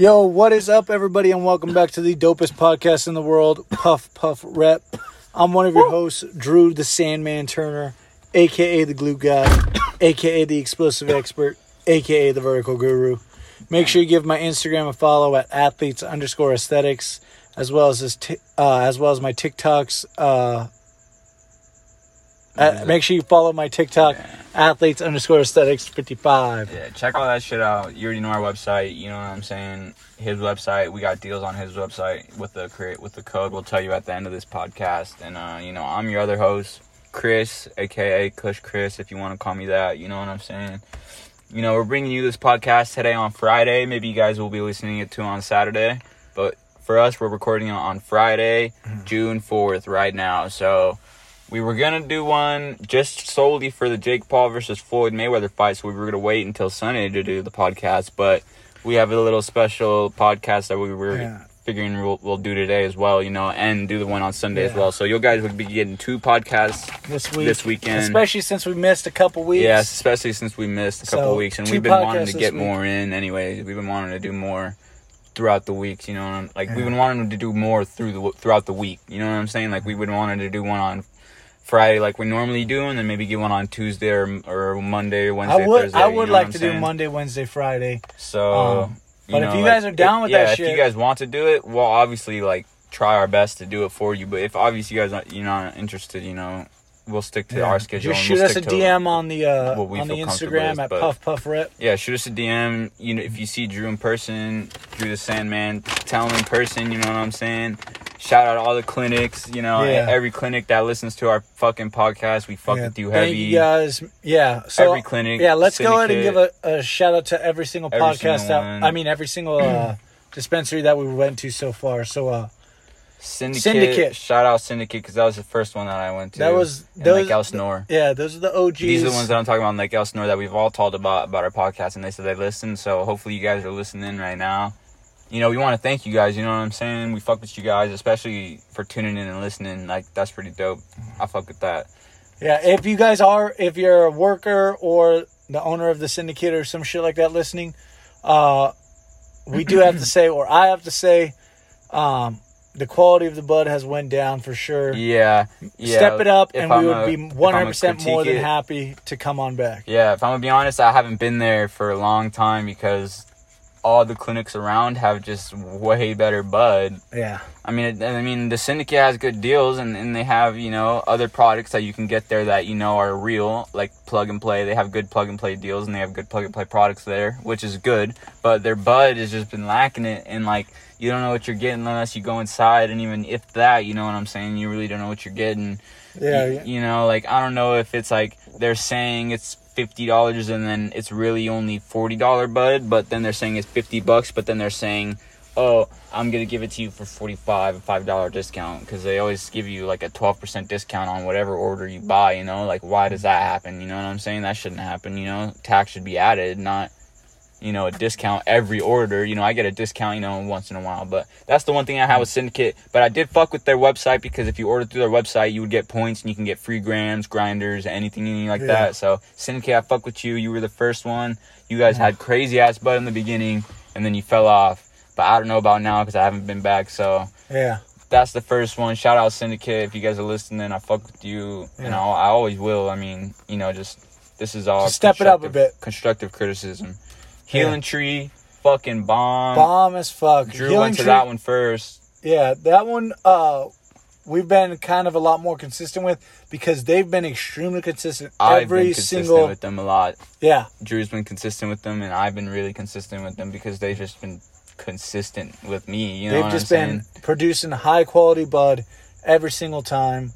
Yo, what is up, everybody, and welcome back to the dopest podcast in the world, Puff Puff Rep. I'm one of your hosts, Drew the Sandman Turner, aka the Glue Guy, aka the Explosive Expert, aka the Vertical Guru. Make sure you give my Instagram a follow at athletes underscore aesthetics, as well as this t- uh, as well as my TikToks. Uh, uh, make sure you follow my TikTok, athletes underscore aesthetics fifty five. Yeah, check all that shit out. You already know our website. You know what I'm saying. His website. We got deals on his website with the create with the code. We'll tell you at the end of this podcast. And uh, you know, I'm your other host, Chris, aka Kush Chris, if you want to call me that. You know what I'm saying. You know, we're bringing you this podcast today on Friday. Maybe you guys will be listening it to on Saturday, but for us, we're recording it on Friday, June 4th, right now. So we were gonna do one just solely for the Jake Paul versus Floyd Mayweather fight, so we were gonna wait until Sunday to do the podcast. But we have a little special podcast that we were Yeah. figuring we'll, we'll do today as well, you know, and do the one on Sunday as well. So you guys would be getting two podcasts This week, this weekend. especially since we missed a couple weeks. Yes, especially since we missed a couple So, weeks, and we've been wanting to get more in. Anyways, we've been wanting to do more throughout the weeks. You know, like Yeah. we've been wanting to do more through the throughout the week. You know what I'm saying? Like we've been wanting to do one on Friday, like we normally do, and then maybe get one on Tuesday or, or Monday, or Wednesday, I would Thursday. I you would know like to do? Monday, Wednesday, Friday. So, Um, but if you guys are down with yeah, that if shit- you guys want to do it, we'll obviously like try our best to do it for you. But if obviously you guys are you're not interested, you know, we'll stick to our schedule. Just shoot we'll us a DM on the uh, on the Instagram at but- Puff Puff Rep. Yeah, shoot us a DM. You know, if you see Drew in person, Drew the Sandman, tell him in person. You know what I'm saying? Shout out all the clinics. You know, Yeah. every clinic that listens to our fucking podcast. We fuck Yeah, with you Thank heavy. you guys. Yeah. So Every clinic, Yeah, let's go ahead and give a, a shout out to every single Every podcast single that one. I mean every single uh, dispensary that we went to so far. So uh, Syndicate. Syndicate. Shout out Syndicate because that was the first one that I went to. that was those. Lake Elsinore. yeah, those are the OGs. These are the ones that I'm talking about in Lake Elsinore that we've all talked about about our podcast, and they said they listened. So hopefully you guys are listening right now. You know, we want to thank you guys. You know what I'm saying? We fuck with you guys, especially for tuning in and listening. Like that's pretty dope. I fuck with that. Yeah, if you guys are, if you're a worker or the owner of the syndicate or some shit like that listening, uh, we do have to say, or I have to say, um, the quality of the bud has went down for sure. Yeah, yeah. Step it up, if and I'm we would if be one hundred percent more than it- happy to come on back. Yeah, if I'm gonna be honest, I haven't been there for a long time because all the clinics around have just way better bud. Yeah, I mean, it- I mean, the syndicate has good deals, and, and they have you know other products that you can get there that you know are real, like plug and play. They have good plug and play deals, and they have good plug and play products there, which is good. But their bud has just been lacking it, and like you don't know what you're getting unless you go inside, and even if that, you know what I'm saying, you really don't know what you're getting. yeah, you, yeah. you know, like I don't know if it's like they're saying it's fifty dollars and then it's really only forty dollar bud, but then they're saying it's fifty bucks, but then they're saying, oh, I'm gonna give it to you for forty five, a five dollar discount because they always give you like a twelve percent discount on whatever order you buy. You know, like why does that happen? You know what I'm saying? That shouldn't happen. You know, tax should be added, not you know, a discount every order. You know, I get a discount, you know, once in a while. But that's the one thing I have with Syndicate. But I did fuck with their website because if you order through their website, you would get points and you can get free grams, grinders, anything like Yeah. that. So Syndicate, I fuck with you. You were the first one. You guys had crazy ass butt in the beginning and then you fell off. But I don't know about now because I haven't been back. So yeah. that's the first one. Shout out Syndicate if you guys are listening. I fuck with you, and Yeah. I'll, I always will. I mean, you know, just this is all Just step it up a bit. Constructive criticism. Yeah. Healing Tree, fucking bomb. Bomb as fuck. Drew Healing went to Tree- that one first. Yeah, that one. Uh, we've been kind of a lot more consistent with because they've been extremely consistent I've every been consistent single. with them a lot. Yeah, Drew's been consistent with them, and I've been really consistent with them because they've just been consistent with me. You know they've just I'm been saying? producing high quality bud every single time.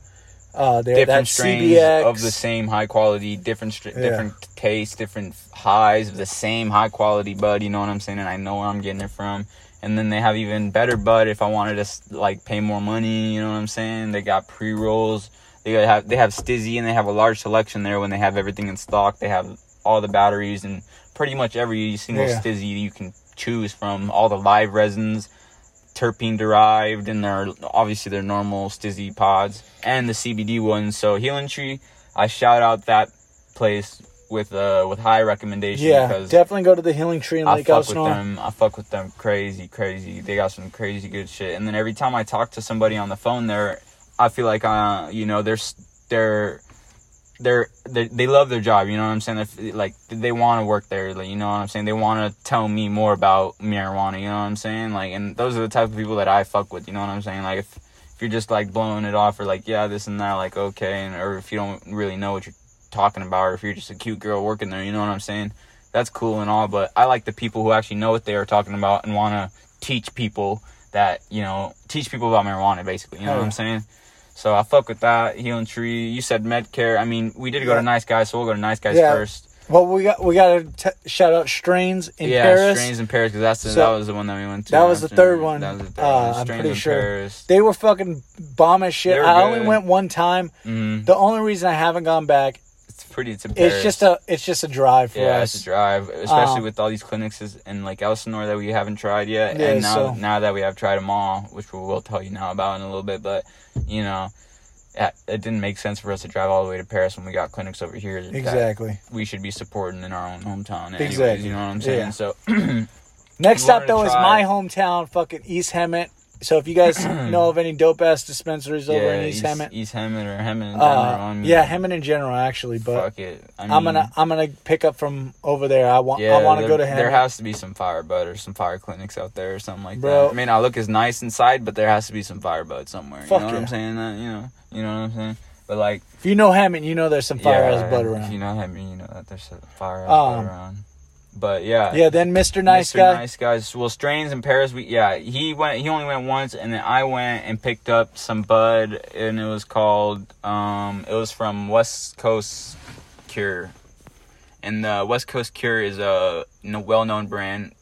Uh, different that strains CBX of the same high quality, different str- Yeah. different taste, different highs of the same high quality bud. You know what I'm saying? And I know where I'm getting it from. And then they have even better bud if I wanted to like pay more money. You know what I'm saying? They got pre rolls. They have they have Stizzy and they have a large selection there when they have everything in stock. They have all the batteries and pretty much every single Yeah. Stizzy you can choose from. All the live resins terpene derived and they're obviously they're normal stizzy pods and the CBD ones. So Healing Tree, I shout out that place with uh with high recommendation Yeah, because definitely go to the Healing Tree in I Lake fuck with them. I fuck with them crazy, crazy. They got some crazy good shit. And then every time I talk to somebody on the phone, there, I feel like uh, you know, they're s- they're they're they they love their job. You know what I'm saying? They f- like they want to work there. Like, you know what I'm saying? They want to tell me more about marijuana. You know what I'm saying? Like, and those are the type of people that I fuck with. You know what I'm saying? Like, if if you're just like blowing it off or like yeah this and that, like okay, and or if you don't really know what you're talking about, or if you're just a cute girl working there, you know what I'm saying? That's cool and all, but I like the people who actually know what they are talking about and want to teach people that you know teach people about marijuana basically. You know Oh, what. I'm oh. saying? So I fuck with that healing tree. You said Medcare. I mean, we did go Yeah. to Nice Guys, so we'll go to Nice Guys Yeah. first. Well, we got we got to t- shout out Strains in yeah, Perris. Yeah, Strains in Perris because that's the, So, that was the one that we went to. that was the third one. That was the third Uh, one. I'm pretty in sure. Perris. They were fucking bomb as shit. I only went one time. Mhm. The only reason I haven't gone back, It's pretty. It's it's just a it's just a drive for yeah, us. it's a drive, especially Um, with all these clinics in like Elsinore that we haven't tried yet, Yeah, and now so- now that we have tried them all, which we will tell you now about in a little bit, but you know, it, it didn't make sense for us to drive all the way to Perris when we got clinics over here. Exactly. we should be supporting in our own hometown. Anyways, Exactly. You know what I'm saying? Yeah. So Next up though to is my hometown, fucking East Hemet. So if you guys know of any dope ass dispensaries over yeah, in East, East Hemet or Hemet in general. uh, I yeah, Hemet in general actually, but Fuck it. I mean, I'm gonna I'm gonna pick up from over there. I want Yeah, I want to go to Hemet. there has to be some firebud or some fire clinics out there or something like Bro. that. It may not look as nice inside, but there has to be some firebud somewhere. Fuck you know what. I'm saying? That you know, you know what I'm saying. But like, if you know Hemet, you know there's some fire yeah, ass butt If you know him, you know that there's a fire Um, bud around. But yeah, yeah, then Mr. Nice Mr. Guy. Nice guys. Well, strains in Perris. We yeah, he went. He only went once, and then I went and picked up some bud, and it was called. Um, it was from West Coast Cure, and the West Coast Cure is a well-known brand.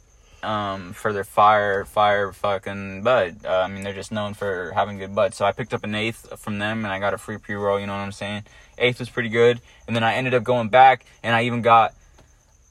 Um, for their fire, fire fucking bud. Uh, I mean, they're just known for having good bud. So I picked up an eighth from them, and I got a free pre-roll. You know what I'm saying? Eighth was pretty good, and then I ended up going back, and I even got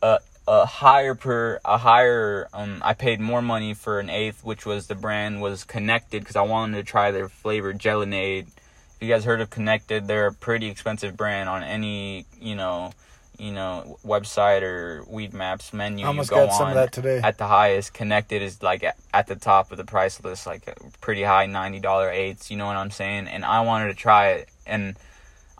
a a higher per a higher um I paid more money for an eighth which was the brand was connected because I wanted to try their flavored Gelonade. If you guys heard of Connected, they're a pretty expensive brand on any, you know, you know, website or weed maps menu I almost you go got some of that today. At the highest, Connected is like at, at the top of the price list, like a pretty high ninety dollar eighths. You know what I'm saying? And I wanted to try it, and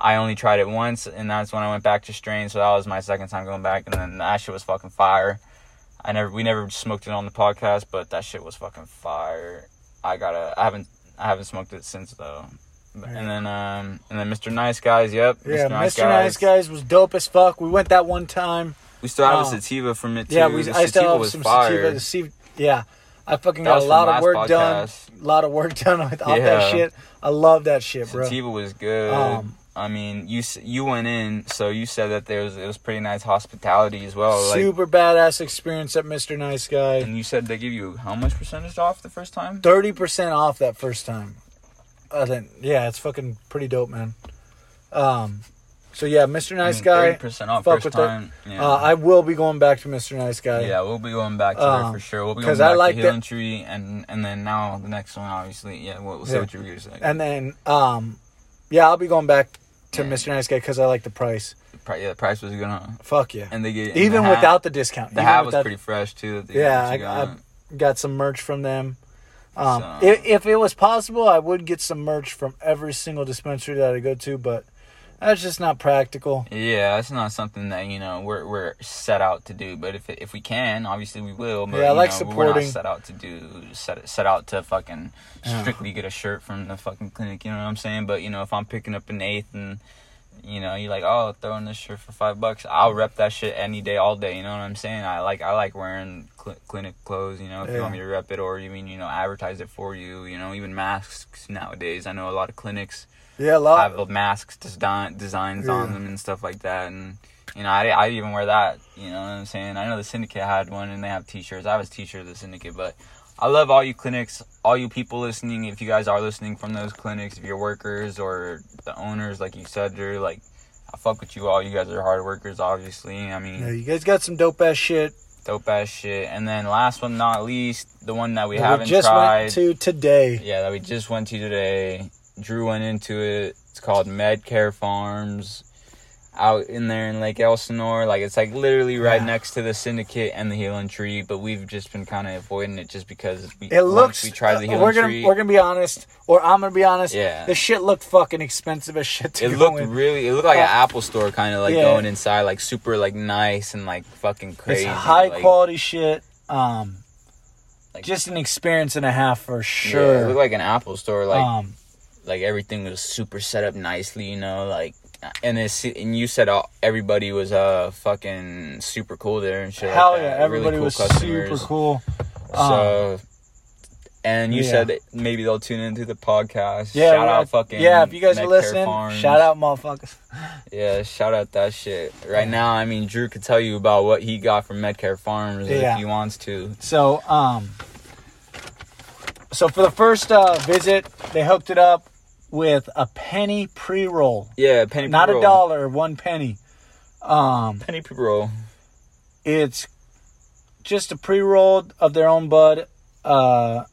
I only tried it once, and that's when I went back to strain. So that was my second time going back, and then that shit was fucking fire. I never, we never smoked it on the podcast, but that shit was fucking fire. I gotta, I haven't, I haven't smoked it since though. And then, um, and then Mr. Nice Guys, yep. yeah, Mr. Nice Guys was dope as fuck. We went that one time. We still have Oh. a sativa from it too. Yeah, we the I still have some fire. sativa. The sativa- yeah, I fucking That got a lot of work done. A lot of work done with all Yeah. that shit. I love that shit, bro. Sativa was good. Um, I mean, you you went in, so you said that there was it was pretty nice hospitality as well. Like, Super badass experience at Mr. Nice Guy. and you said they give you how much percentage off the first time? Thirty percent off that first time. I think yeah, it's fucking pretty dope, man. Um, so yeah, Mr. Nice Guy. Thirty percent off fuck first time. Yeah. Uh, I will be going back to Mr. Nice Guy. yeah, we'll be going back to Um, there for sure. We'll be going I like to that- Healing Tree, and and then now the next one, obviously. Yeah, we'll, we'll say Yeah. what you were gonna say. And then um, yeah, I'll be going back to Yeah. Mr. Nice Guy because I like the price. the pri- yeah, the price was gonna, Fuck yeah. and they get Even the hat- without the discount. the hat was pretty fresh too. Yeah, I- I- got. got some merch from them. Um, So- if, if it was possible, I would get some merch from every single dispensary that I go to, but that's just not practical. Yeah, it's not something that you know we're we're set out to do. But if if we can, obviously we will. But, Yeah, I like know, We're not set out to do set set out to fucking strictly get a shirt from the fucking clinic. You know what I'm saying? But you know, if I'm picking up an eighth and you know you're like, oh, throw in this shirt for five bucks, I'll rep that shit any day, all day. You know what I'm saying? I like I like wearing cl- clinic clothes. You know, if you want me to rep it or you mean you know advertise it for you. You know, even masks nowadays. I know a lot of clinics Yeah, a lot. have the masks design designs Yeah. on them and stuff like that and you know I, I even wear that you know what i'm saying i know the syndicate had one and they have t-shirts i have a t-shirt of the syndicate but i love all you clinics all you people listening if you guys are listening from those clinics if you're workers or the owners like you said drew like i fuck with you all you guys are hard workers obviously i mean Yeah, you guys got some dope ass shit. dope ass shit and then last but not least the one that we that haven't we just tried went to today. yeah, that we just went to today. Drew went into it. It's called Medcare Farms. out in there in Lake Elsinore. Like it's like literally right Yeah. next to the Syndicate and the Healing Tree, but we've just been kind of avoiding it just because we, It looks. we tried the Healing we're gonna Tree. we're gonna be honest, or I'm gonna be honest. Yeah. the shit looked fucking expensive as shit to it looked in. really. It looked like Uh, an Apple store, kind of like yeah. going inside, like super like nice and like fucking crazy. It's high like, quality shit. Um, Like- just an experience and a half for Yeah, sure. it looked like an Apple store. Like um, like everything was super set up nicely, you know, like and it's and you said all, everybody was uh fucking super cool there and shit. hell like yeah, everybody really cool was customers. super cool. Um, So, and you yeah. said that maybe they'll tune into the podcast. yeah, shout out fucking yeah. If you guys are listening, Farms. shout out, motherfuckers. Yeah, shout out that shit. Right now, I mean, Drew could tell you about what he got from Medcare Farms Yeah. if he wants to. So, um, so for the first uh, visit, they hooked it up with a penny pre roll, Yeah, penny not a pre-roll. dollar, one penny. Um, Penny pre roll. it's just a pre rolled of their own bud, uh,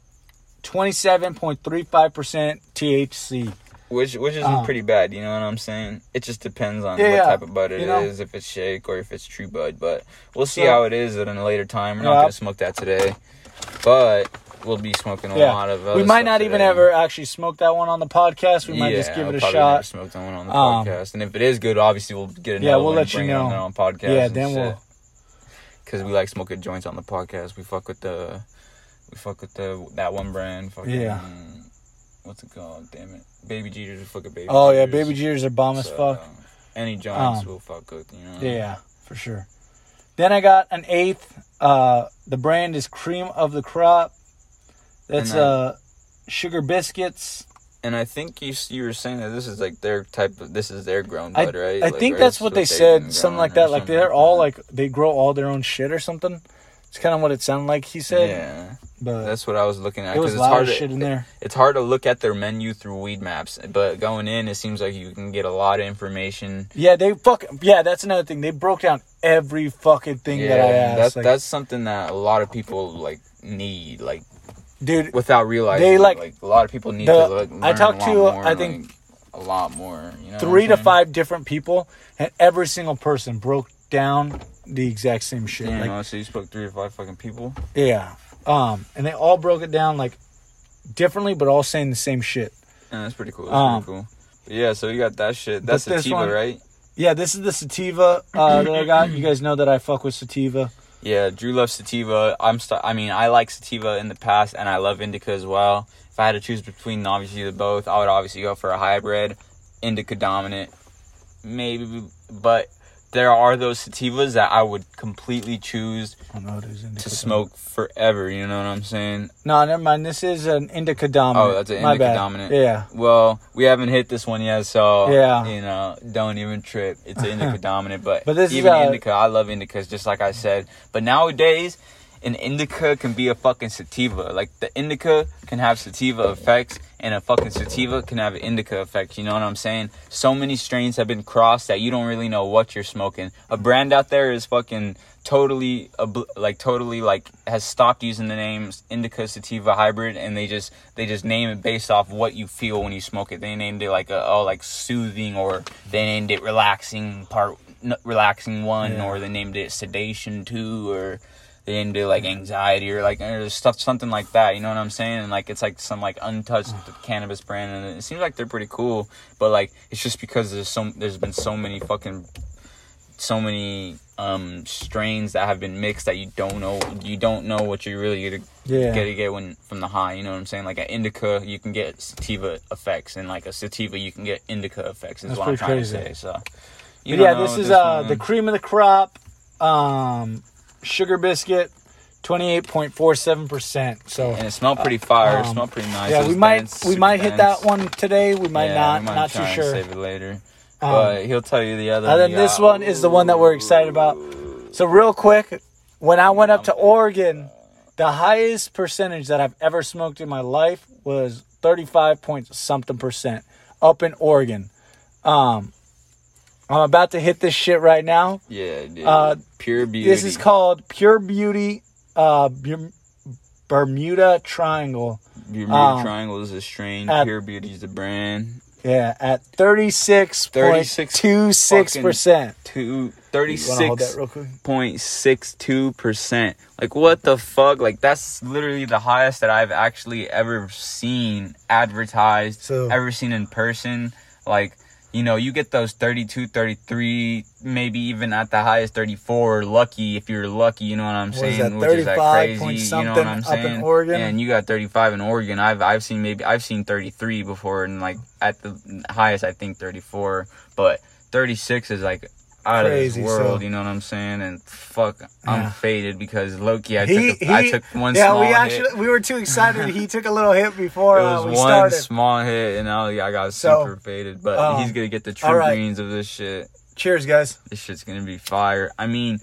twenty seven point three five percent THC. Which which isn't Um, pretty bad, you know what I'm saying? It just depends on Yeah, what type of bud it is, know? if it's shake or if it's true bud. But we'll see So- how it is at a later time. We're Yeah. not gonna smoke that today, but we'll be smoking a Yeah. lot of. We might not even today. ever actually smoke that one on the podcast. We might just give it a shot. Smoke that one on the Um, podcast, and if it is good, obviously we'll get another Yeah, we'll one let you know. on podcast. Yeah, then we'll. Cause we like smoking joints on the podcast. We fuck with the, we fuck with the that one brand. Fucking, Yeah. What's it called? Damn it, Baby Jeeters. We fuck with Baby. Oh yeah, baby jeeters are bomb as So, fuck. Any joints Um, will fuck with, you know. Yeah, for sure. Then I got an eighth. Uh, the brand is Cream of the Crop. That's I- uh, sugar biscuits. And I think you you were saying that this is like their type of this is their grown I, right? I Like, think that's what they they've said, something like that. Like they're all that. like they grow all their own shit or something. It's kind of what it sounded like he said. yeah, but that's what I was looking at. it was it's hard to, shit in there. It's hard to look at their menu through Weed Maps, but going in, it seems like you can get a lot of information. Yeah, they fuck. Yeah, that's another thing. They broke down every fucking thing that I asked. that's like, that's something that a lot of people like need, like dude. without realizing. They, like- like, a lot of people need the- to. Like, I talked a lot to, more, I think, like, a lot more. You know, three to saying? five different people, and every single person broke down the exact same shit. Yeah, like, no, so you spoke three to five fucking people. yeah, um, and they all broke it down like differently, but all saying the same shit. Yeah, that's pretty cool. That's Um, pretty cool. But yeah, so you got that shit. That's sativa, one- right? Yeah, this is the sativa uh, that I got. You guys know that I fuck with sativa. Yeah, Drew loves sativa. I'm st- I mean, I like sativa in the past, and I love indica as well. If I had to choose between obviously the both, I would obviously go for a hybrid, indica dominant, maybe. But there are those sativas that I would completely choose know what it is. to smoke forever. You know what I'm saying? No, never mind. This is an indica dominant. Oh, that's an My indica bad. dominant. Yeah. Well, we haven't hit this one yet, so Yeah. you know, don't even trip. It's an indica dominant, but, But this is, even uh, indica, I love indicas, just like I said. But nowadays, an indica can be a fucking sativa. Like the indica can have sativa effects, and a fucking sativa can have indica effects. You know what I'm saying? So many strains have been crossed that you don't really know what you're smoking. A brand out there is fucking totally like totally like has stopped using the names indica sativa hybrid and they just they just name it based off what you feel when you smoke it they named it like a oh like soothing or they named it relaxing part relaxing one Yeah. or they named it sedation two or they it like anxiety or like or stuff something like that you know what i'm saying and like it's like some like untouched cannabis brand and it seems like they're pretty cool but like it's just because there's so there's been so many fucking so many um strains that have been mixed that you don't know you don't know what you're really gonna Yeah. gonna get when from the high you know what i'm saying like an indica you can get sativa effects and like a sativa you can get indica effects is That's what i'm trying crazy. to say so But yeah, this is uh one. the cream of the crop, um, sugar biscuit, twenty eight point four seven percent. So and it smelled pretty fire it um, smelled pretty nice yeah, we might dense, we might hit that one today. We might Yeah, not. we might not too sure. save it later Um, but he'll tell you the other and then this got. one is the one that we're excited about. So real quick, when I went up to Oregon, the highest percentage that I've ever smoked in my life was thirty five point something percent up in Oregon. Um, I'm about to hit this shit right now. yeah dude. uh, pure beauty This is called Pure Beauty uh, Berm- Bermuda Triangle. Bermuda um, Triangle is a strain. at- Pure Beauty is the brand. Yeah, at 36.26%. Two You want to hold thirty-six that real quick? point six two percent. Like what the fuck? Like that's literally the highest that I've actually ever seen advertised, So- ever seen in person. Like you know, you get those 32, 33, maybe even at the highest 34, lucky if you're lucky, you know what I'm What is saying? that, Which is like 35 point crazy, you know what I'm saying? Oregon? And you got 35 in Oregon. I've I've seen maybe I've seen 33 before and like at the highest I think 34, but 36 is like out Crazy, of this world, so- you know what I'm saying? And fuck, I'm Yeah. faded because Loki I He, took a, I took one yeah, small we hit. actually we were too excited. he took a little hit before it uh, was we one started. small hit, and now I got So, super faded. But um, he's gonna get the true right. greens of this shit. Cheers, guys. This shit's gonna be fire. I mean,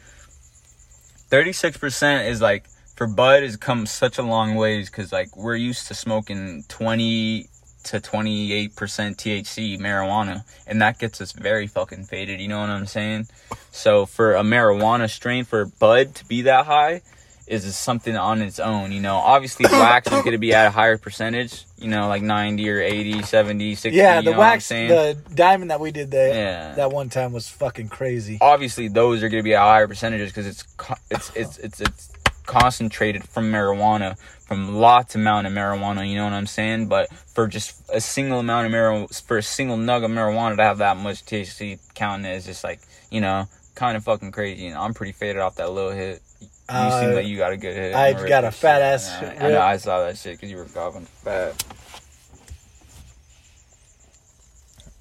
thirty six percent is like for bud has come such a long ways because like we're used to smoking twenty to twenty eight percent THC marijuana, and that gets us very fucking faded. You know what I'm saying? So for a marijuana strain for bud to be that high is something on its own. You know, obviously wax is gonna be at a higher percentage. You know, like ninety or 80, 70, 60. Yeah, you the know what I'm wax, the diamond that we did there Yeah. that one time was fucking crazy. obviously those are going to be at higher percentages because it's co- it's it's it's it's concentrated from marijuana from lots amount of marijuana you know what i'm saying but for just a single amount of marijuana for a single nug of marijuana to have that much thc counting it is just like you know kind of fucking crazy and i'm pretty faded off that little hit you Uh, seem like you got a good hit I got a fat ass I, I know i saw that shit because you were coughing fat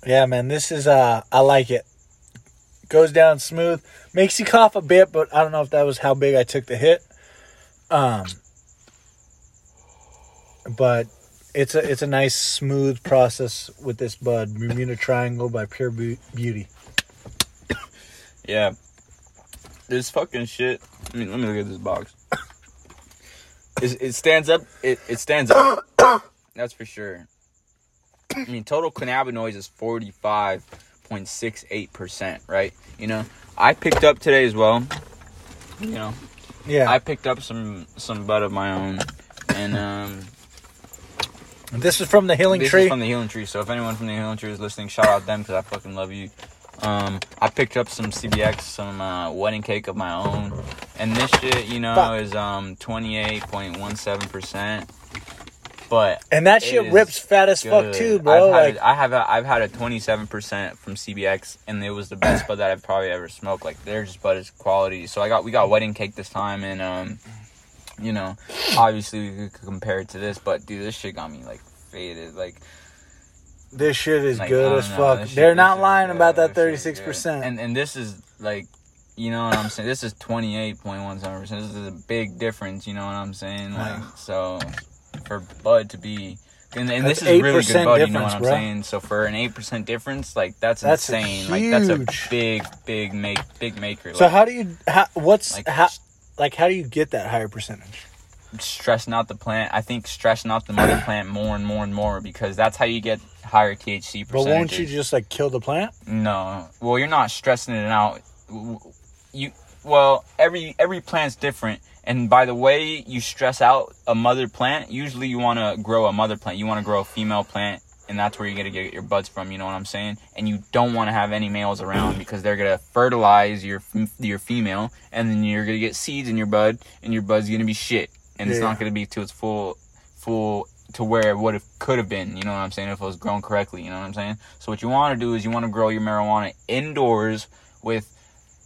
Yeah, man, this is uh I like it. Goes down smooth. Makes you cough a bit, but I don't know if that was how big I took the hit. Um but it's a it's a nice smooth process with this bud. Bermuda Triangle by Pure Beau- Beauty. Yeah. This fucking shit. I mean, let me look at this box. It, it stands up. It, it stands up. That's for sure. I mean, total cannabinoids is 45.68%, right? You know, I picked up today as well. You know, Yeah. I picked up some some bud of my own. And um, this is from the Healing this Tree. is from the Healing Tree. So if anyone from the Healing Tree is listening, shout out them because I fucking love you. Um, I picked up some CBX, some uh, wedding cake of my own, and this shit, you know, Fuck. is um twenty eight point one seven percent. But and that shit rips fat as fuck too, bro. I've Like a, I have a, I've had a twenty seven percent from CBX, and it was the best bud that I've probably ever smoked. Like their just bud is quality. So I got we got wedding cake this time, and um, you know, obviously we could compare it to this, but dude, this shit got me like faded, like. this shit is Like, good as know, fuck. They're not lying yeah, about that thirty six percent. And and this is like, you know what I'm saying. This is twenty eight point one seven percent. This is a big difference. You know what I'm saying. Like so, for Bud to be. And, and this is really good bud, you know what I'm bro. saying. So for an eight percent difference, like that's, That's insane. Like that's a big, big make, big maker. So like, how do you how, what's like how like how do you get that higher percentage? stressing out the plant. I think stressing out the mother plant more and more and more because that's how you get higher THC percentages. But won't you just like kill the plant? No. Well, you're not stressing it out. You well, every every plant's different, and by the way you stress out a mother plant, usually you want to grow a mother plant. You want to grow a female plant, and that's where you're gonna get your buds from. You know what I'm saying? And you don't want to have any males around because they're gonna fertilize your your female, and then you're gonna get seeds in your bud, and your bud's gonna be shit, and it's not gonna be to its full full to where it would have could have been. You know what I'm saying? If it was grown correctly. You know what I'm saying? So what you want to do is you want to grow your marijuana indoors with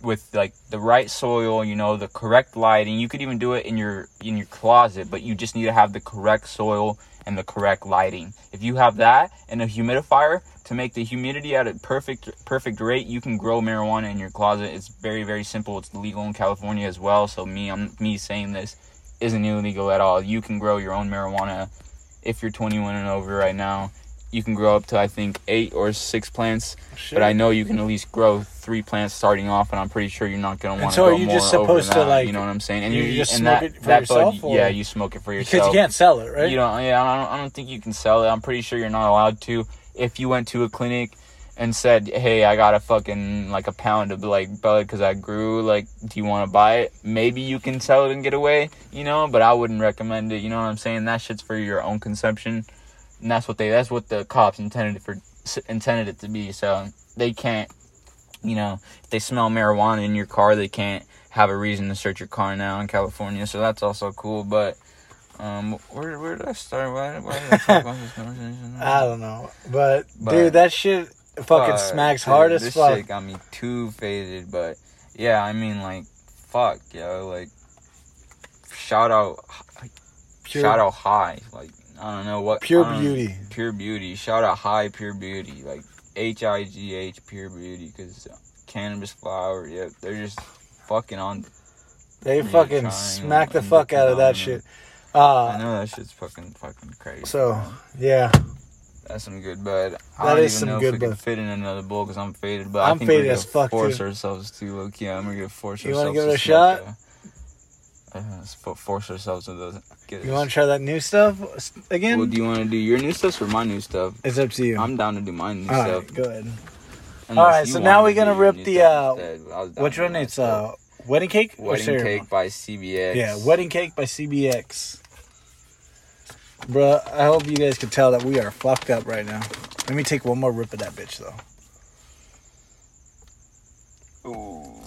with like the right soil, you know, the correct lighting. You could even do it in your in your closet, but you just need to have the correct soil and the correct lighting. If you have that and a humidifier to make the humidity at a perfect perfect rate, you can grow marijuana in your closet. It's very very simple. It's legal in California as well. So me I'm me saying this isn't illegal at all. You can grow your own marijuana if you're 21 and over right now. You can grow up to I think 8 or 6 plants but I know you can at least grow three plants starting off, and I'm pretty sure you're not gonna want to so are you just supposed to, that, like, you know what I'm saying? And you you, just and smoke that, it for that yourself, bud, yeah, you smoke it for yourself Because you can't sell it, right? You don't, yeah, I don't, I don't think you can sell it. I'm pretty sure you're not allowed to. If you went to a clinic and said, "Hey, I got a fucking like a pound of like bud because I grew. Like, do you want to buy it?" Maybe you can sell it and get away, you know. But I wouldn't recommend it. You know what I'm saying? That shit's for your own consumption, and that's what they. That's what the cops intended for intended it to be. So they can't, you know, if they smell marijuana in your car, they can't have a reason to search your car now in California. So that's also cool. But um, where where did I start? Why, why did I talk about this conversation? I don't know, but, But- dude, that shit fucking Fuck, smacks dude, hard as this fuck. shit got me too faded, but yeah, I mean, like, fuck, yo, like, shout out, Pure, shout out high, like, I don't know what, pure beauty. pure beauty, shout out high pure beauty, like H I G H pure beauty, because cannabis flower, yeah, they're just fucking on. They fucking trying smack the fuck out of that shit. Uh, I know that shit's fucking fucking crazy. so bro. yeah, That's some good bud. That I don't is even some know good if we can bud. fit in another bowl because I'm faded, but I'm I think faded we're gonna fuck, force too. ourselves to low key. I'm gonna force You ourselves. wanna give it a shot? Uh, let's force ourselves to the. Get you want to try that new stuff again? Well, do you want to do your new stuff or my new stuff? it's up to you. I'm down to do my new All stuff. right, go ahead. unless Alright, so now we're gonna rip the, uh, instead, but I was down Which one? It's uh, wedding cake or Wedding ceremony? Cake by CBX. Yeah, wedding cake by CBX. Bruh, I hope you guys can tell that we are fucked up right now. Let me take one more rip of that bitch though. Ooh.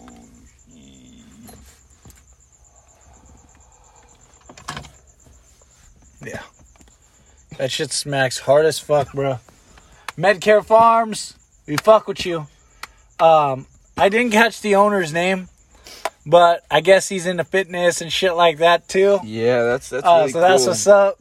Yeah. That shit smacks hard as fuck, bro. Medcare Farms, we fuck with you. Um, I didn't catch the owner's name, but I guess he's into fitness and shit like that too. Yeah, that's that's Uh, really so that's cool. what's up.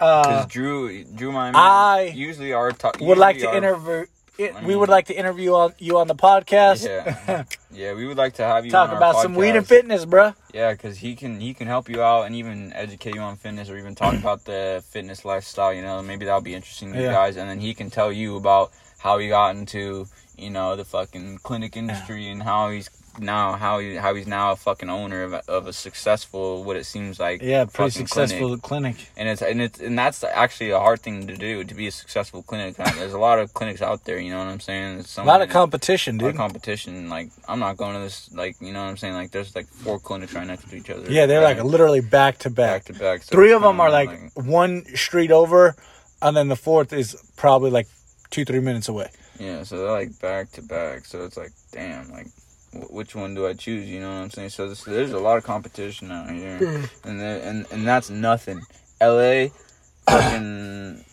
Uh, Drew, Drew, my man, I usually are talk would like to interview. It, I we mean- would like to interview on, you on the podcast. Yeah, yeah, we would like to have you Talk on our about some weed and fitness, bruh. Yeah, because he can he can help you out and even educate you on fitness or even talk about the fitness lifestyle. You know, maybe that'll be interesting to you guys. And then he can tell you about how he got into you know the fucking clinic industry and how he's now how he how he's now a fucking owner of a, of a successful what it seems like Yeah, pretty successful clinic. clinic. and it's and it's and that's actually a hard thing to do to be a successful clinic. There's a lot of clinics out there. You know what I'm saying? A lot of competition, a lot of dude. competition. Like I'm not going to this. Like you know what I'm saying? Like there's like four clinics right next to each other. Yeah, they're like literally back to back. back to back. so Three of them are like one street over, and then the fourth is probably like two, three minutes away. yeah, so they're like back to back. So it's like, damn, like which one do I choose? You know what I'm saying? So this, there's a lot of competition out here, and there, and and that's nothing. L.A. fucking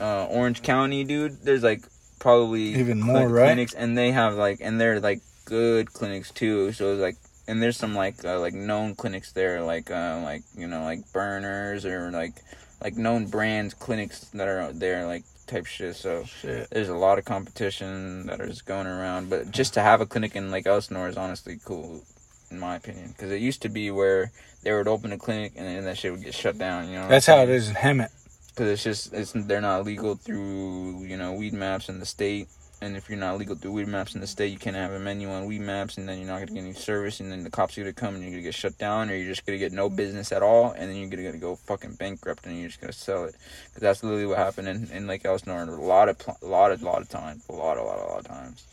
uh, Orange County, dude. There's like probably Even more, right? clinics, and they have like and they're like good clinics too. So it's like. And there's some like uh, like known clinics there, like uh, like you know like Burners or like like known brands clinics that are out there like type shit. So Shit. there's a lot of competition that is going around, but just to have a clinic in Lake Elsinore is honestly cool, in my opinion. Because it used to be where they would open a clinic and then that shit would get shut down. You know, That's how it is in Hemet. Because it's just it's they're not legal through you know weed maps in the state. And if you're not legal through weed maps in the state, you can't have a menu on weed maps, and then you're not gonna get any service, and then the cops are gonna come and you're gonna get shut down, or you're just gonna get no business at all, and then you're gonna, gonna go fucking bankrupt, and you're just gonna sell it. Because that's literally what happened in, in Lake Elsinore a lot of a lot of lot of times, a lot, a lot, a lot of times.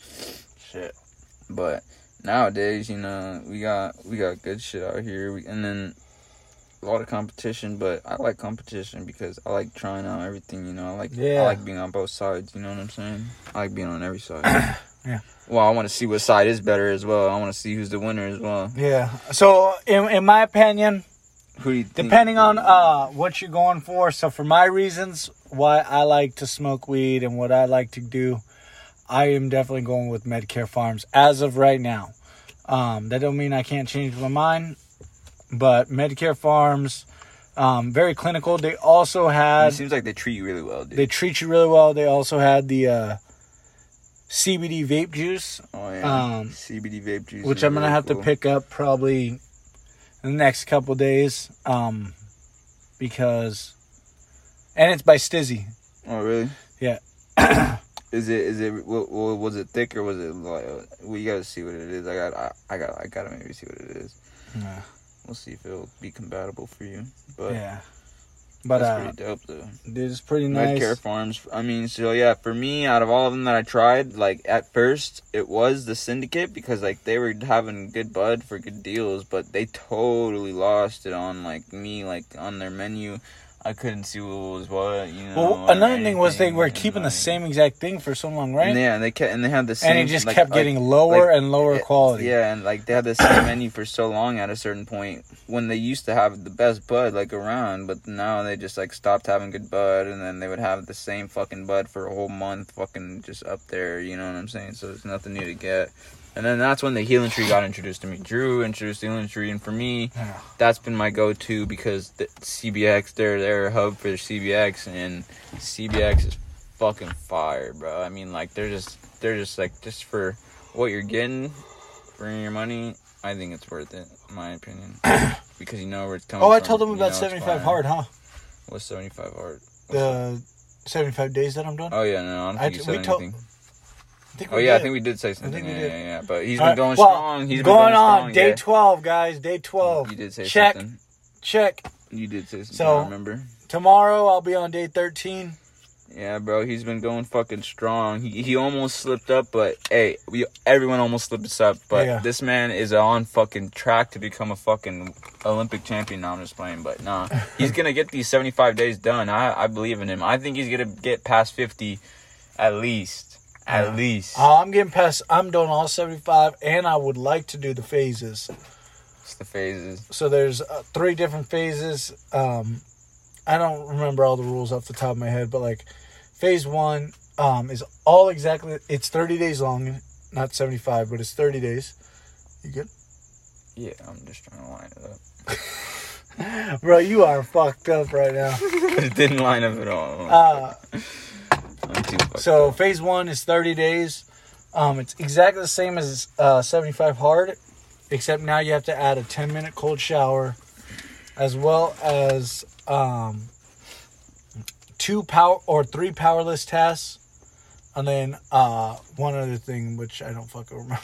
Shit. But nowadays, you know, we got we got good shit out here, we, and then a lot of competition. But I like competition because I like trying out everything. You know, I like Yeah. I like being on both sides. You know what I'm saying? I like being on every side. Yeah. Well, I want to see what side is better as well. I want to see who's the winner as well. Yeah. So, in, in my opinion, Who do depending on uh, what you're going for, so for my reasons, why I like to smoke weed and what I like to do, I am definitely going with Medcare Farms as of right now. Um, that don't mean I can't change my mind, but Medcare Farms, um, very clinical. They also it had seems like they treat you really well, dude. they treat you really well. They also had the uh, CBD vape juice, oh yeah. um, CBD vape juice, which I'm gonna really have cool. to pick up probably in the next couple days, um, because, and it's by Stizzy. Oh really? Yeah. is it is it wa- wa- was it thick or was it like? We gotta see what it is. I got I, I got I gotta maybe see what it is. Yeah, We'll see if it'll be compatible for you. But yeah. But that's uh, pretty dope though. dude, it's pretty nice. Medcare Farms. I mean, so yeah, for me, out of all of them that I tried, like at first it was the Syndicate because like they were having good bud for good deals, but they totally lost it on like me, like on their menu. I couldn't see what was what. You know. Well, or another thing was they were and, keeping the same exact thing for so long, right? Yeah, and they kept and they had the same. and it just like- kept like- getting lower like, and lower it- quality. Yeah, and like they had the same menu for so long at a certain point when they used to have the best bud like around, but now they just like stopped having good bud, and then they would have the same fucking bud for a whole month, fucking just up there. You know what I'm saying? So there's nothing new to get. And then that's when the healing tree got introduced to me. Drew introduced the healing tree, and for me, that's been my go-to because the CBX, they're they're a hub for CBX, and CBX is fucking fire, bro. I mean, like they're just they're just like just for what you're getting for your money. I think it's worth it, in my opinion, because you know where it's coming. From. Oh, I from, told them about 75 hard, huh? What's 75 hard? The 75 days that I'm doing? Oh yeah, no, I don't I you said anything. Think Oh yeah, I think we did say something. yeah, yeah, yeah. But he's been going well, strong. He's been going strong. going on strong, day yeah. 12, guys. Day 12. You did say Check, something. check. You did say something. So- I remember. Tomorrow I'll be on day 13. Yeah, bro, he's been going fucking strong. He he almost slipped up, but hey, we everyone almost slips up. But Yeah. this man is on fucking track to become a fucking Olympic champion. Now I'm just playing, but nah, he's gonna get these 75 days done. I I believe in him. I think he's gonna get past 50, at least, at least. Uh, I'm getting past, I'm doing all 75, and I would like to do the phases. It's the phases. So there's uh, three different phases. Um, I don't remember all the rules off the top of my head, but like phase one um, is all exactly. It's 30 days long, not 75, but it's 30 days. You good, Yeah, I'm just trying to line it up. bro? You are fucked up right now. it didn't line up at all. Uh, too so phase one is 30 days. Um, it's exactly the same as uh, 75 hard, except now you have to add a 10 minute cold shower, as well as um, two power or three powerless tasks, and then uh, one other thing which I don't fucking remember.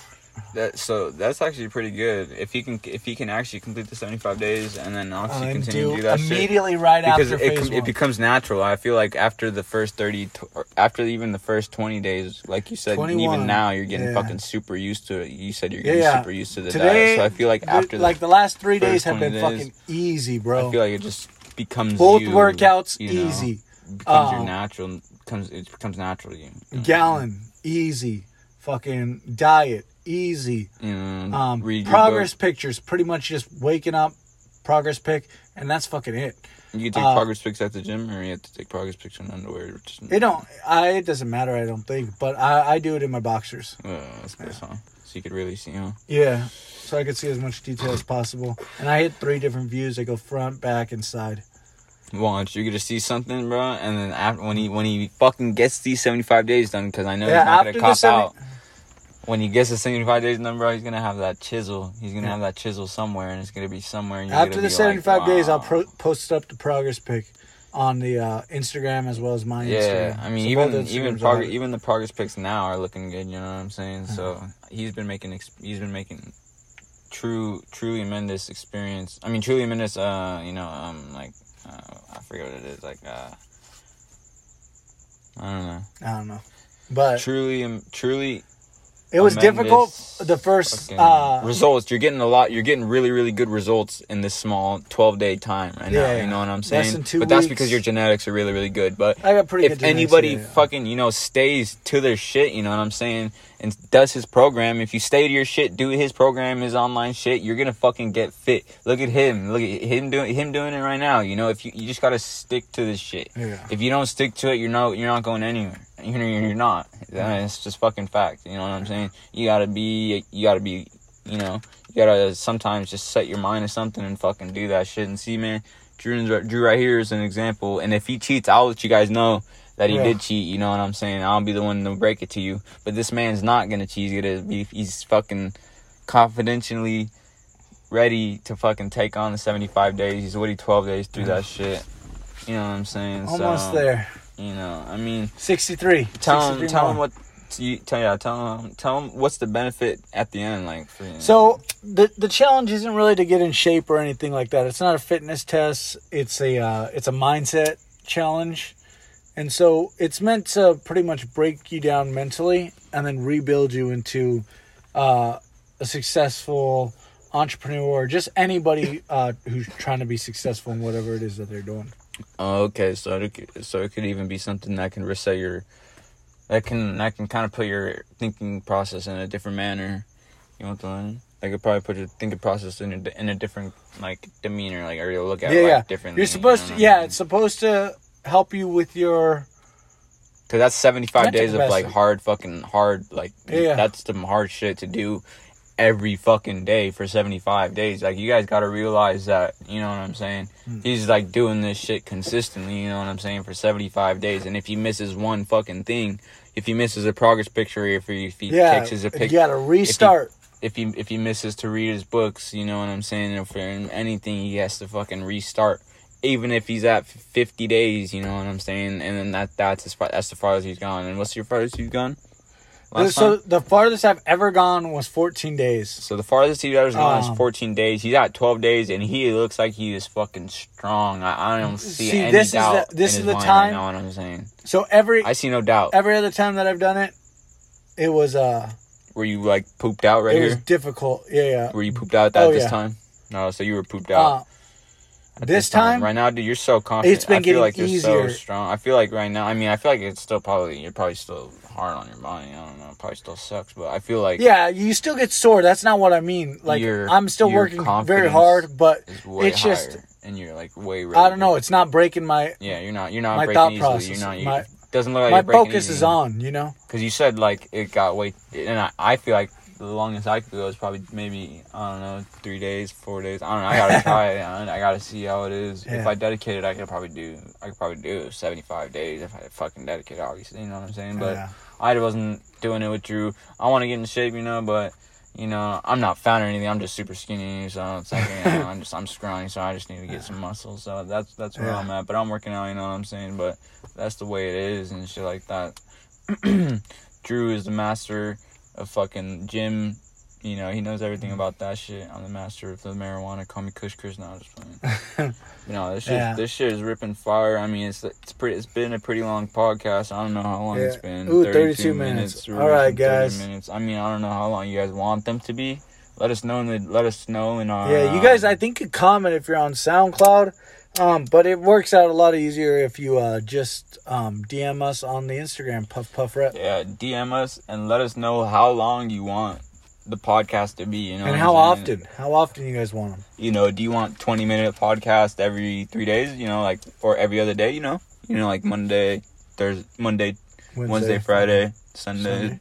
That so that's actually pretty good. If he can if he can actually complete the 75 days and then obviously And continue to do do that shit. immediately right because after it, phase com- one. it becomes natural. I feel like after the first thirty, after even the first twenty days, like you said, 21, even now you're getting yeah. fucking super used to it. You said you're getting yeah. super used to the Today, diet. So I feel like the- after like the, the last three days have been days, fucking easy, bro. I feel like it just becomes Both you, workouts you know, easy. becomes Um, your natural. Comes it becomes natural to you. you know? Gallon easy. Fucking diet easy. Um, read progress pictures, pretty much just waking up, progress pic, and that's fucking it. You can take uh, progress pics at the gym, or you have to take progress pics in underwear. It don't. I. It doesn't matter. I don't think, but I. I do it in my boxers. Uh, that's good, huh? So you could really see, huh? Yeah, so I could see as much detail as possible. And I hit three different views. I go front, back, and side. Watch, you're gonna see something, bro, and then after when he when he fucking gets these 75 days done, because I know Yeah, he's not gonna cop 70 out. When he gets the 75 days number he's gonna have that chisel. He's gonna Yeah. have that chisel somewhere, and it's gonna be somewhere. After the seventy-five like, days, I'll pro- post up the progress pic on the uh, Instagram as well as my Yeah, Instagram. I mean, So even even prog- even the progress pics now are looking good. You know what I'm saying? So he's been making ex- he's been making true truly tremendous experience. I mean, truly tremendous. Uh, you know, um, like uh, I forget what it is. Like uh, I don't know. I don't know, but Truly, um, truly it was difficult the first. Uh, results. You're getting a lot. You're getting really, really good results in this small 12 day time right now. You know what I'm Less saying? than two but that's weeks. because your genetics are really, really good. But I got pretty if good. genetics, anybody yeah, yeah. fucking you know stays to their shit, you know what I'm saying, and does his program, if you stay to your shit, do his program, his online shit, you're gonna fucking get fit. Look at him, look at him doing him doing it right now. You know, if you you just gotta stick to this shit. Yeah. If you don't stick to it, you're not you're not going anywhere. You're you're not. It's just fucking fact. You know what I'm saying? You gotta be you gotta be you know you gotta sometimes just set your mind to something and fucking do that shit and see man. Drew's Drew right here is an example, and if he cheats, I'll let you guys know that he Yeah. did cheat. You know what I'm saying? I'll be the one to break it to you. But this man's not gonna cheat. He's gonna be. He's fucking confidentially ready to fucking take on the 75 days. He's already 12 days through that shit. You know what I'm saying? almost so, there. You know, I mean, Sixty-three. tell him, 63 tell him what. You, tell yeah, tell him, tell him what's the benefit at the end, like. For, you know. So the the challenge isn't really to get in shape or anything like that. It's not a fitness test. It's a uh, it's a mindset challenge, and so it's meant to pretty much break you down mentally and then rebuild you into uh, a successful entrepreneur, or just anybody uh, who's trying to be successful in whatever it is that they're doing. Oh, okay. So it could, so it could even be something that can reset your that can that can kind of put your thinking process in a different manner. You want to learn? Like it probably put your thinking process in a, in a different like demeanor, like or you'll look at yeah, it yeah. differently. You're supposed you to, know what yeah, I mean? it's supposed to help you with your. Cause that's seventy five days of like hard fucking hard like yeah. that's some hard shit to do every fucking day for seventy five days. Like you guys gotta realize that, you know what I'm saying? Hmm. He's like doing this shit consistently, you know what I'm saying, for seventy five days. And if he misses one fucking thing, if he misses a progress picture, or if he if he Yeah, takes his a you got to restart. if he if he misses to read his books, you know what I'm saying, if anything he has to fucking restart. Even if he's at 50 days, you know what I'm saying, and then that that's as far that's the farthest he's gone. And what's your farthest he's gone? Last so time? the farthest I've ever gone was 14 days. So the farthest he's ever gone Um, is 14 days. He's at 12 days, and he looks like he is fucking strong. I, I don't see, See, any this is doubt. the- this in is the mind time- Right now, what I'm saying. So every I see no doubt. every other time that I've done it, it was uh Were you like pooped out right it here? was difficult. Yeah, yeah. Were you pooped out that Oh, this yeah. time? No, so you were pooped out. Uh, at this time, right now, dude, you're so confident. It's been I feel getting like you're easier. so strong. I feel like right now, I mean, I feel like it's still probably you're probably still hard on your body. I don't know, it probably still sucks, but I feel like yeah, you still get sore. That's not what I mean. Like Your- I'm still working very hard, but it's just- and you're like way. Ready I don't know. It's not breaking my Yeah, you're not. You're not my breaking thought easily. process. You're not. You, My- doesn't look like my focus is on. You know. Because you said like it got way, and I, I feel like the longest I could go is probably maybe I don't know three days, four days. I don't know. I gotta try it. I, I gotta see how it is. If I dedicate it, I could probably do. I could probably do seventy five days if I fucking dedicate. Obviously, you know what I'm saying. But yeah. I wasn't doing it with Drew. I want to get in shape, you know, but. You know, I'm not fat or anything. I'm just super skinny, so it's like you know, I'm just I'm scrawny, so I just need to get some muscle. So that's that's where Yeah. I'm at. But I'm working out, you know what I'm saying. But that's the way it is and shit like that. Drew is the master of fucking gym. You know, he knows everything mm-hmm. about that shit. I'm the master of the marijuana. Call me Kush Chris. No, I'm just playing. you know, this shit, Yeah. this shit is ripping fire. I mean, it's it's pretty. It's been a pretty long podcast. I don't know how long it's been. Ooh, 32 minutes. We're All right, reaching 30 guys. Minutes. I mean, I don't know how long you guys want them to be. Let us know in the. Let us know in our. Yeah, you guys, um, I think could comment if you're on SoundCloud, um, but it works out a lot easier if you uh, just um, DM us on the Instagram, Puff Puff Rep, Yeah, DM us and let us know how long you want the podcast to be. You know, and how often, how often you guys want them. you know, do you want 20 minute podcast every three days, you know, like, or every other day, you know, you know, like Monday, Thursday, Monday, Wednesday, Friday, Sunday, Sunday,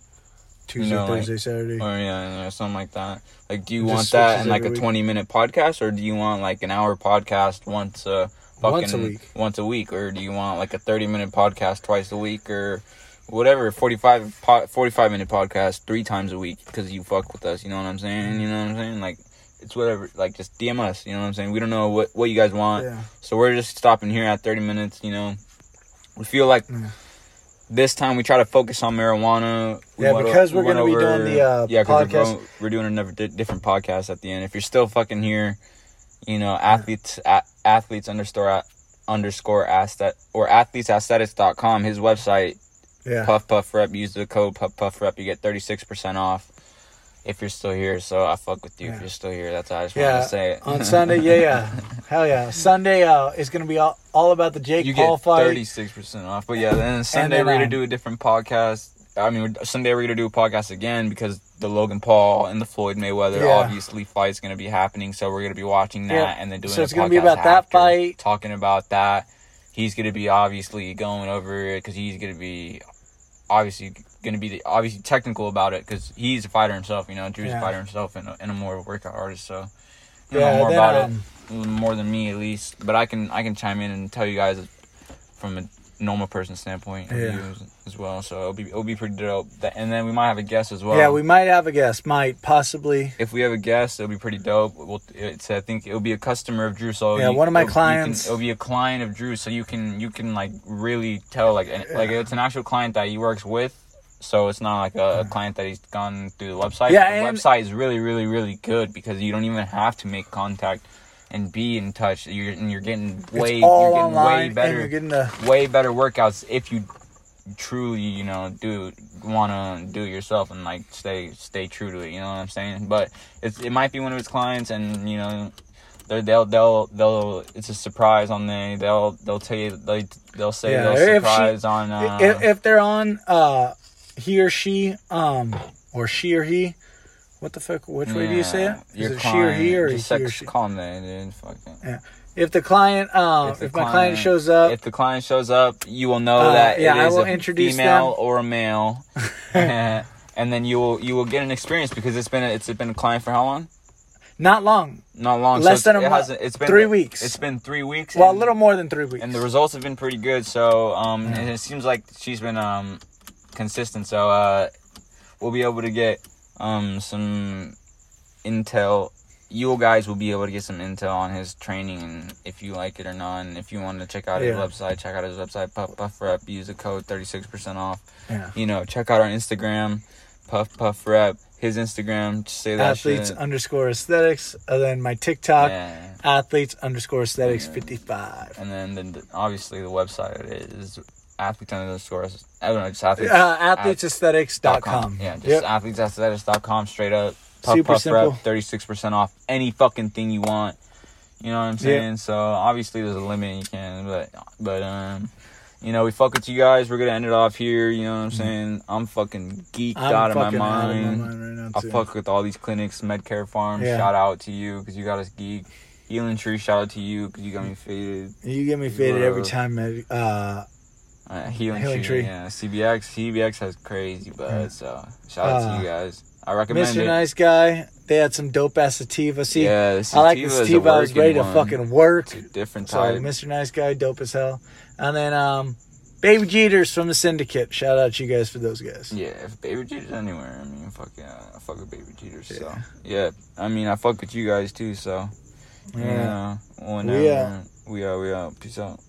Tuesday, know, like- Thursday, Saturday. or yeah, you know, something like that. Like, do you want that in like a week. 20 minute podcast, or do you want like an hour podcast once a fucking Once a week. once a week, or do you want like a 30 minute podcast twice a week, or whatever, 45 po- 45 minute podcast three times a week because you fuck with us, you know what I'm saying? You know what I'm saying? Like. It's whatever. Like, just DM us. You know what I'm saying. We don't know what what you guys want. Yeah, So we're just stopping here at 30 minutes, you know. We feel like Yeah. This time we try to focus on marijuana. We Yeah, went because we we're went gonna be doing the, uh, yeah, podcast- We're, going, we're doing another di- different podcast at the end. If you're still fucking here, you know, athletes at athletes underscore underscore astet or athletesaesthetics.com, his website, yeah. puff puff rep. Use the code puff puff rep. You get 36% off. If you're still here, so I fuck with you. Yeah. If you're still here, that's how I just Yeah, wanted to say it. on Sunday, yeah, yeah, hell yeah. Sunday uh, is gonna be all, all about the Jake you Paul fight. thirty six percent off. But yeah, then Sunday then, we're gonna um, do a different podcast. I mean, Sunday we're gonna do a podcast again because the Logan Paul and the Floyd Mayweather Yeah. obviously fight is gonna be happening. So we're gonna be watching that Yeah. and then doing. So it's gonna be podcast about that fight. talking about that. He's gonna be obviously going over it because he's gonna be obviously gonna be the, obviously technical about it because he's a fighter himself. You know, Drew's Yeah. a fighter himself and a, and a more workout artist. So you Yeah, know more then, about um, it more than me at least. But I can I can chime in and tell you guys from a normal person standpoint Yeah. as, well. So it'll be it'll be pretty dope. And then we might have a guest as well. yeah, we might have a guest, might possibly. if we have a guest, it'll be pretty dope. We'll, it's I think it'll be a customer of Drew. So Yeah, you- one of my it'll- you can- clients. it'll be a client of Drew, so you can you can like really tell like and, like it's an actual client that he works with. So it's not like a, a client that he's gone through the website. Yeah, the website is really really really good because you don't even have to make contact and be in touch. You're and you're getting way you're getting way better you're getting the way better workouts if you truly you know do want to do it yourself and like stay stay true to it you know what i'm saying but it's, it might be one of his clients and you know They're, they'll they'll they'll it's a surprise on the they'll they'll tell you they they'll say Yeah, they'll if she- surprise on uh, if, if they're on uh he or she um or she or he what the fuck which way do you say it yeah, is it she or he or just he or she call them that, dude. Fuck it. if the client um if, the my client shows up if the client shows up, you will know Uh, that yeah, it I is will a introduce female them. or a male, and then you will you will get an experience because it's been a, it's been a client for how long? not long Not long. Less so than a it month. It's been Three weeks. It's been three weeks. well a little more than three weeks and the results have been pretty good. So um, Yeah. and it seems like she's been um consistent. So uh, we'll be able to get um some intel. You guys will be able to get some intel on his training and if you like it or not. And if you want to check out his Yeah. website, check out his website. Puff Puff Rep. Use the code thirty six percent off. yeah You know, check out our Instagram. Puff Puff Rep. His Instagram. Just say that athletes shit. underscore aesthetics and then my tiktok Yeah. athletes underscore aesthetics Yeah. 55 And then the, obviously the website is athletes underscore. I don't know, just athletes. uh, athletesaesthetics.com Yeah, just yep. athletesaesthetics.com straight up. Puff, Super puff simple. rep, 36% off any fucking thing you want. You know what I'm saying? So obviously there's a limit you can, but but um you know, we fuck with you guys. We're gonna end it off here. You know what I'm saying? I'm fucking geeked I'm out of fucking out of my mind. right I too. fuck with all these clinics, Medcare Farm. Yeah. Shout out to you because you got us geek. Healing Tree, shout out to you because you got me faded. you get me faded every time uh Uh, healing, Healing tree, Tree. yeah. CBX, CBX has crazy buds. So shout out Uh, to you guys. I recommend Mr. it. Nice Guy, they had some dope ass sativa. See, yeah, the I like the sativa. I was ready to one. fucking work. Different So, type. Mr. Nice Guy, dope as hell. And then, um, Baby Jeeters from the Syndicate. Shout out to you guys for those guys. Yeah, if Baby Jeeter's anywhere, I mean, fuck yeah, I fuck with Baby Jeeters. So Yeah. yeah, I mean, I fuck with you guys too. So Yeah. yeah, whenever We out. we out, we out. Peace out.